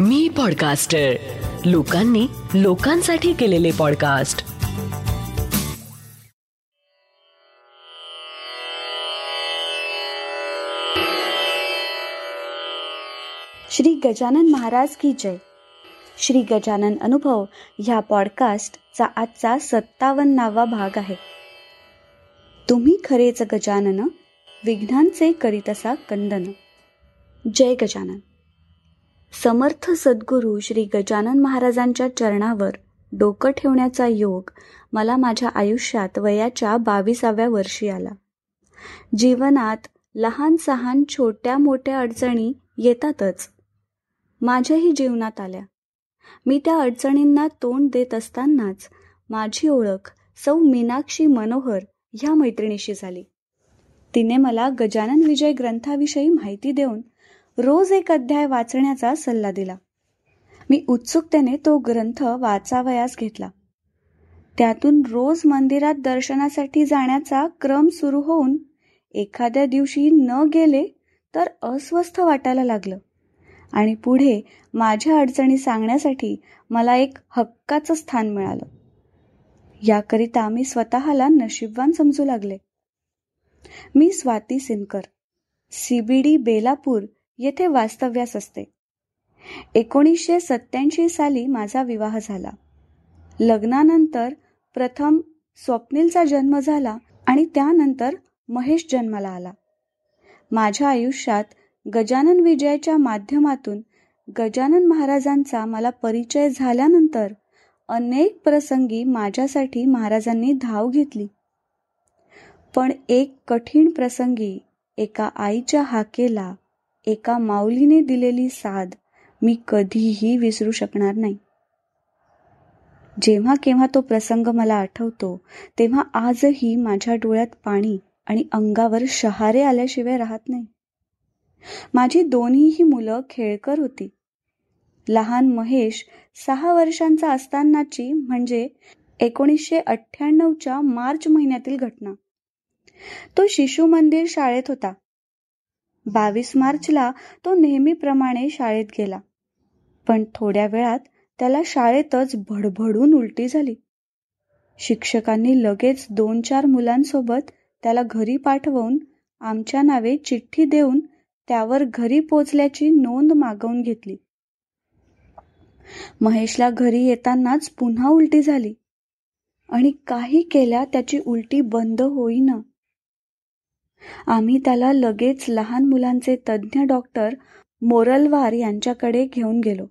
मी podcaster लोकांनी लोकांसाठी केलेले पॉडकास्ट श्री गजानन महाराज की जय. श्री गजानन अनुभव ह्या पॉडकास्टचा आजचा सत्तावन्नावा भाग आहे. तुम्ही खरेच गजानन विघ्नांचे करीतसा कंदन. जय गजानन. समर्थ सद्गुरू श्री गजानन महाराजांच्या चरणावर डोकं ठेवण्याचा योग मला माझ्या आयुष्यात वयाच्या बावीसाव्या वर्षी आला. जीवनात लहान सहान छोट्या मोठ्या अडचणी येतातच. माझ्याही जीवनात आल्या. मी त्या अडचणींना तोंड देत असतानाच माझी ओळख सौ मीनाक्षी मनोहर ह्या मैत्रिणीशी झाली. तिने मला गजानन विजय ग्रंथाविषयी माहिती देऊन रोज एक अध्याय वाचण्याचा सल्ला दिला. मी उत्सुकतेने तो ग्रंथ वाचावयास घेतला. त्यातून रोज मंदिरात दर्शनासाठी जाण्याचा क्रम सुरू होऊन एखाद्या दिवशी न गेले तर अस्वस्थ वाटायला लागलं. आणि पुढे माझ्या अडचणी सांगण्यासाठी मला एक हक्काचं स्थान मिळालं. याकरिता मी स्वतःला नशीबवान समजू लागले. मी स्वाती सिनकर सीबीडी बेलापूर येथे वास्तव्यास असते. एकोणीसशे सत्याऐंशी साली माझा विवाह झाला. लग्नानंतर प्रथम स्वप्नीलचा जन्म झाला आणि त्यानंतर महेश जन्माला आला. माझ्या आयुष्यात गजानन विजयाच्या माध्यमातून गजानन महाराजांचा मला परिचय झाल्यानंतर अनेक प्रसंगी माझ्यासाठी महाराजांनी धाव घेतली. पण एक कठीण प्रसंगी एका आईच्या हाकेला एका माऊलीने दिलेली साध मी कधीही विसरू शकणार नाही. जेव्हा केव्हा तो प्रसंग मला आठवतो तेव्हा आजही माझ्या डोळ्यात पाणी आणि अंगावर शहारे आल्याशिवाय राहत नाही. माझी दोन्हीही मुलं खेळकर होती. लहान महेश सहा वर्षांचा असतानाची म्हणजे एकोणीसशे अठ्ठ्याण्णवच्या मार्च महिन्यातील घटना. तो शिशु मंदिर शाळेत होता. बावीस मार्चला तो नेहमीप्रमाणे शाळेत गेला. पण थोड्या वेळात त्याला शाळेतच भडभडून उलटी झाली. शिक्षकांनी लगेच दोन चार मुलांसोबत त्याला घरी पाठवून आमच्या नावे चिठ्ठी देऊन त्यावर घरी पोचल्याची नोंद मागवून घेतली. महेशला घरी येतानाच पुन्हा उलटी झाली. आणि काही केल्या त्याची उलटी बंद होईना. आम्ही त्याला लगेच लहान मुलांचे तज्ज्ञ डॉक्टर मोरलवार यांच्याकडे घेऊन गेलो.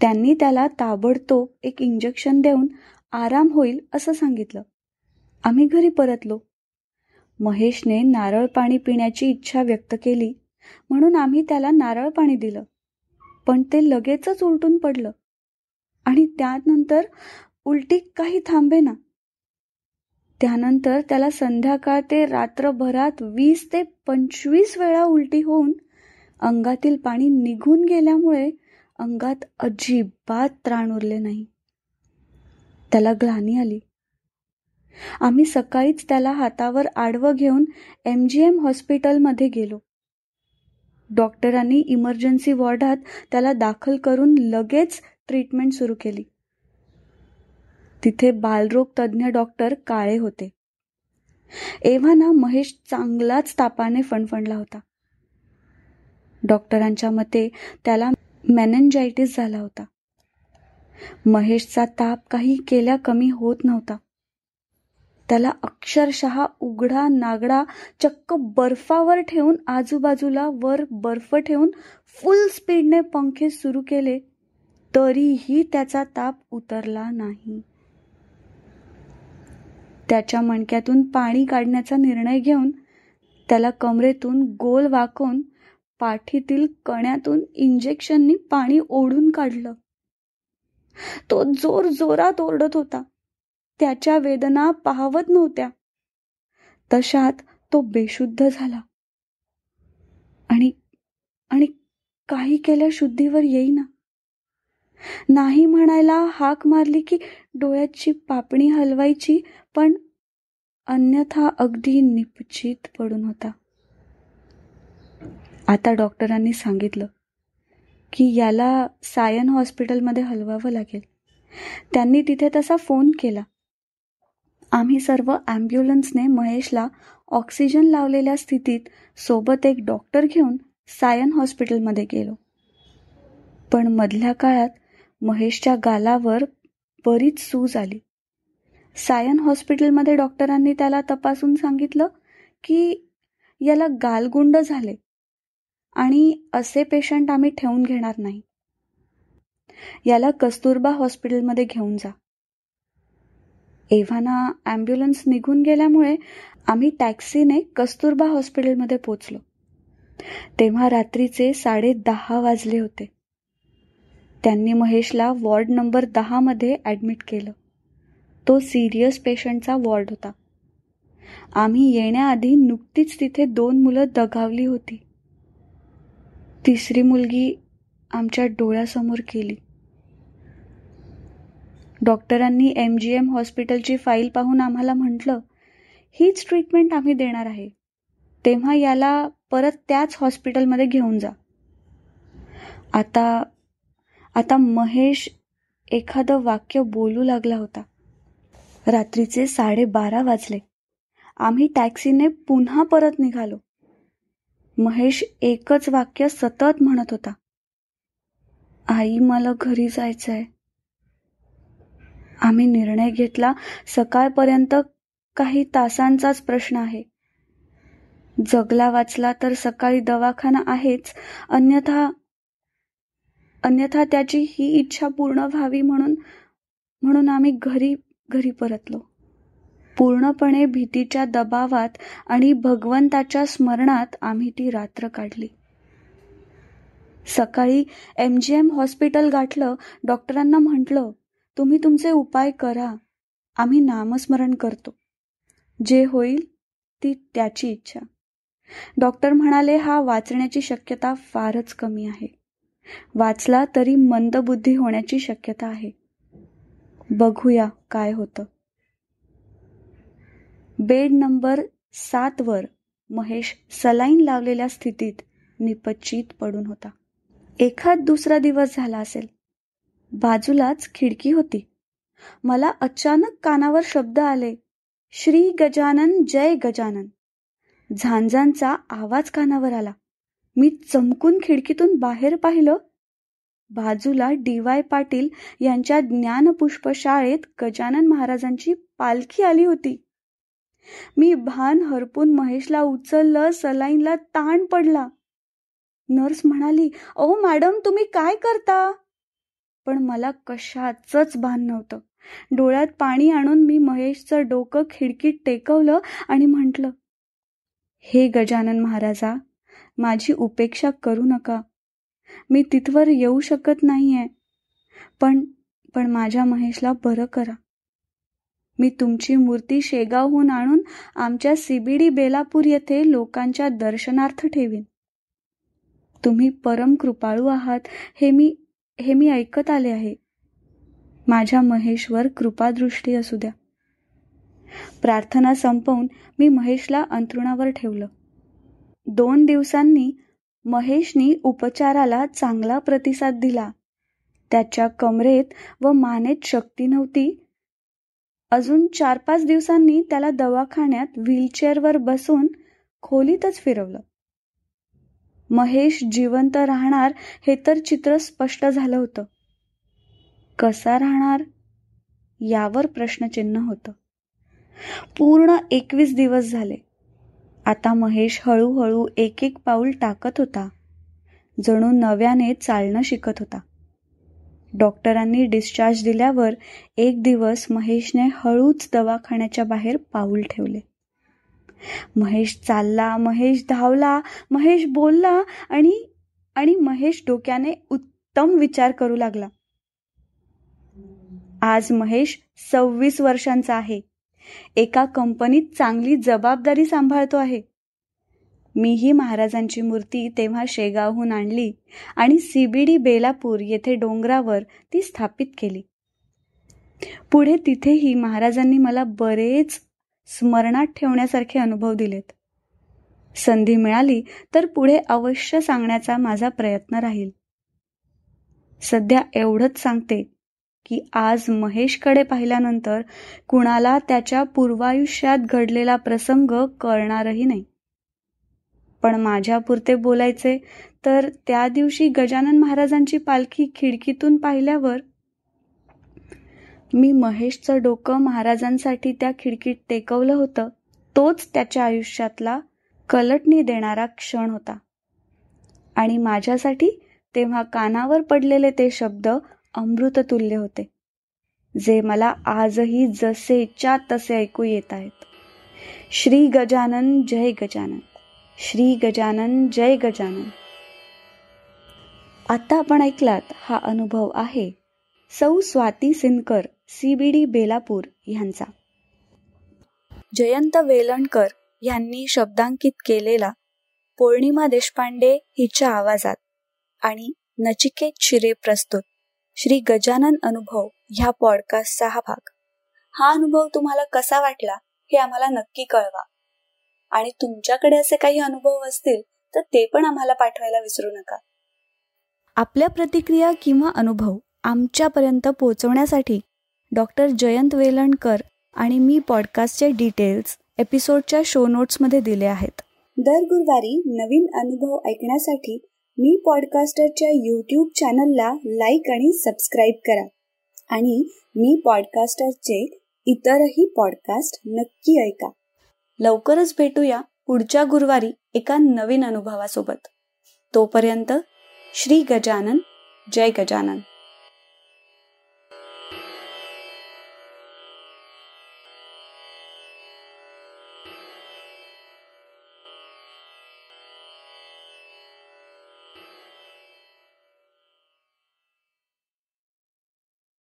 त्यांनी त्याला ताबडतोब एक इंजेक्शन देऊन आराम होईल असं सांगितलं. आम्ही घरी परतलो. महेशने नारळ पाणी पिण्याची इच्छा व्यक्त केली म्हणून आम्ही त्याला नारळ पाणी दिलं. पण ते लगेचच उलटून पडलं. आणि त्यानंतर उलटी काही थांबे ना त्यानंतर त्याला संध्याकाळ ते रात्रभरात वीस ते पंचवीस वेळा उलटी होऊन अंगातील पाणी निघून गेल्यामुळे अंगात अजिबात त्राण उरले नाही. त्याला ग्लानी आली. आम्ही सकाळीच त्याला हातावर आडवं घेऊन एम जी एम हॉस्पिटलमध्ये गेलो. डॉक्टरांनी इमर्जन्सी वॉर्डात त्याला दाखल करून लगेच ट्रीटमेंट सुरू केली. तिथे बालरोग तज्ज्ञ डॉक्टर काळे होते. एव्हाना महेश चांगलाच तापाने फणफणला होता. डॉक्टरांच्या मते त्याला मॅनेंजायटिस झाला होता. महेशचा ताप काही केल्या कमी होत नव्हता. त्याला अक्षरशः उघडा नागडा चक्क बर्फावर ठेवून आजूबाजूला वर बर्फ ठेवून फुल स्पीडने पंखे सुरू केले तरीही त्याचा ताप उतरला नाही. त्याच्या मणक्यातून पाणी काढण्याचा निर्णय घेऊन त्याला कमरेतून गोल वाकवून पाठीतील कण्यातून इंजेक्शननी पाणी ओढून काढलं. तो जोर जोरात ओरडत होता. त्याच्या वेदना पाहवत नव्हत्या. तशात तो बेशुद्ध झाला. आणि आणि काही केल्या शुद्धीवर येईना. नाही म्हणायला हाक मारली की डोळ्याची पापणी हलवायची पण अन्यथा अगदी निपचित पडून होता. आता डॉक्टरांनी सांगितलं की याला सायन हॉस्पिटलमध्ये हलवावं लागेल. त्यांनी तिथे तसा फोन केला. आम्ही सर्व ॲम्ब्युलन्सने महेशला ऑक्सिजन लावलेल्या स्थितीत सोबत एक डॉक्टर घेऊन सायन हॉस्पिटलमध्ये गेलो. पण मधल्या काळात महेशच्या गालावर बरीच सूज आली. सायन हॉस्पिटलमध्ये डॉक्टरांनी त्याला तपासून सांगितलं की याला गालगुंड झाले आणि असे पेशंट आम्ही ठेवून घेणार नाही. याला कस्तुरबा हॉस्पिटलमध्ये घेऊन जा. एव्हाना ॲम्ब्युलन्स निघून गेल्यामुळे आम्ही टॅक्सीने कस्तुरबा हॉस्पिटलमध्ये पोचलो. तेव्हा रात्रीचे साडे दहा वाजले होते. त्यांनी महेशला वॉर्ड नंबर दहामध्ये ॲडमिट केलं. तो सिरियस पेशंटचा वॉर्ड होता. आम्ही येण्याआधी नुकतीच तिथे दोन मुलं दगावली होती. तिसरी मुलगी आमच्या डोळ्यासमोर केली. डॉक्टरांनी एम जी एम हॉस्पिटलची फाईल पाहून आम्हाला म्हटलं हीच ट्रीटमेंट आम्ही देणार आहे. तेव्हा याला परत त्याच हॉस्पिटलमध्ये घेऊन जा. आता आता महेश एखादं वाक्य बोलू लागला होता. रात्रीचे साडेबारा वाजले. आम्ही टॅक्सीने पुन्हा परत निघालो. महेश एकच वाक्य सतत म्हणत होता. आई मला घरी जायचंय. आम्ही निर्णय घेतला सकाळपर्यंत काही तासांचाच प्रश्न आहे. जगला वाचला तर सकाळी दवाखाना आहेच अन्यथा अन्यथा त्याची ही इच्छा पूर्ण व्हावी म्हणून म्हणून आम्ही घरी घरी परतलो. पूर्णपणे भीतीच्या दबावात आणि भगवंताच्या स्मरणात आम्ही ती रात्र काढली. सकाळी एम जी एम हॉस्पिटल गाठलं डॉक्टरांना म्हटलं तुम्ही तुमचे उपाय करा. आम्ही नामस्मरण करतो. जे होईल ती त्याची इच्छा. डॉक्टर म्हणाले हा वाचण्याची शक्यता फारच कमी आहे. वाचला तरी मंदबुद्धी होण्याची शक्यता आहे. बघूया काय होतं. बेड नंबर सातवर महेश सलाईन लावलेल्या स्थितीत निपचित पडून होता. एखाद दुसरा दिवस झाला असेल. बाजूलाच खिडकी होती. मला अचानक कानावर शब्द आले श्री गजानन जय गजानन. झांजांचा आवाज कानावर आला. मी चमकून खिडकीतून बाहेर पाहिलं. बाजूला डी वाय पाटील यांच्या ज्ञानपुष्प शाळेत गजानन महाराजांची पालखी आली होती. मी भान हरपून महेशला उचललं सलाईनला ताण पडला. नर्स म्हणाली ओ मॅडम तुम्ही काय करता? पण मला कशाचंच भान नव्हतं. डोळ्यात पाणी आणून मी महेशचं डोकं खिडकीत टेकवलं आणि म्हटलं हे गजानन महाराजा माझी उपेक्षा करू नका. मी तिथवर येऊ शकत नाहीये. पण पण माझ्या महेशला बरं करा. मी तुमची मूर्ती शेगावहून आणून आमच्या सीबीडी बेलापूर येथे लोकांच्या दर्शनार्थ ठेवीन. तुम्ही परम कृपाळू आहात हे मी हे मी ऐकत आले आहे. माझ्या महेशवर कृपादृष्टी असू द्या. प्रार्थना संपवून मी महेशला अंथरुणावर ठेवलं. दोन दिवसांनी महेशनी उपचाराला चांगला प्रतिसाद दिला. त्याच्या कमरेत व मानेत शक्ती नव्हती. अजून चार पाच दिवसांनी त्याला दवाखान्यात व्हीलचेअरवर बसून खोलीतच फिरवलं. महेश जिवंत राहणार हे तर चित्र स्पष्ट झालं होतं. कसा राहणार? यावर प्रश्नचिन्ह होतं. पूर्ण एकवीस दिवस झाले. आता महेश हळूहळू एक एक पाऊल टाकत होता. जणू नव्याने चालणं शिकत होता. डॉक्टरांनी डिस्चार्ज दिल्यावर एक दिवस महेशने हळूच दवाखान्याच्या बाहेर पाऊल ठेवले. महेश चालला महेश धावला महेश बोलला आणि आणि महेश डोक्याने उत्तम विचार करू लागला. आज महेश सव्वीस वर्षांचा आहे. एका कंपनीत चांगली जबाबदारी सांभाळतो आहे. मीही महाराजांची मूर्ती तेव्हा शेगावहून आणली आणि सीबीडी बेलापूर येथे डोंगरावर ती स्थापित केली. पुढे तिथेही महाराजांनी मला बरेच स्मरणात ठेवण्यासारखे अनुभव दिलेत. संधी मिळाली तर पुढे अवश्य सांगण्याचा माझा प्रयत्न राहील. सध्या एवढंच सांगते. की आज महेशकडे पाहिल्यानंतर कुणाला त्याच्या पूर्वायुष्यात घडलेला प्रसंग कळणारही नाही. पण माझ्यापुरते बोलायचे तर त्या दिवशी गजानन महाराजांची पालखी खिडकीतून पाहिल्यावर मी महेशचं डोकं महाराजांसाठी त्या खिडकीत टेकवलं होतं. तोच त्याच्या आयुष्यातला कलटणी देणारा क्षण होता. आणि माझ्यासाठी तेव्हा कानावर पडलेले ते शब्द अमृततुल्य होते. जे मला आजही जसेच्या तसे ऐकू येत आहेत. श्री गजानन जय गजानन. श्री गजानन जय गजानन. आता आपण ऐकलात हा अनुभव आहे सौ स्वाती सिनकर सीबीडी बेलापूर यांचा. जयंत वेलणकर यांनी शब्दांकित केलेला पौर्णिमा देशपांडे हिच्या आवाजात आणि नचिकेत शिरे प्रस्तुत. श्री गजानन अनुभव ह्या पॉडकास्टचा हा भाग. हा अनुभव तुम्हाला कसा वाटला हे आम्हाला नक्की कळवा. आणि तुमच्याकडे असे काही अनुभव असतील तर ते पण आम्हाला पाठवायला विसरू नका. आपल्या प्रतिक्रिया किंवा अनुभव आमच्यापर्यंत पोहोचवण्यासाठी डॉक्टर जयंत वेलणकर आणि मी पॉडकास्टचे डिटेल्स एपिसोडच्या शो नोट्समध्ये दिले आहेत. दर गुरुवारी नवीन अनुभव ऐकण्यासाठी मी पॉडकास्टरच्या यूट्यूब चॅनलला लाईक आणि सबस्क्राईब करा. आणि मी पॉडकास्टरचे इतरही पॉडकास्ट नक्की ऐका. लवकरच भेटूया पुढच्या गुरुवारी एका नवीन अनुभवासोबत. तोपर्यंत श्री गजानन जय गजानन.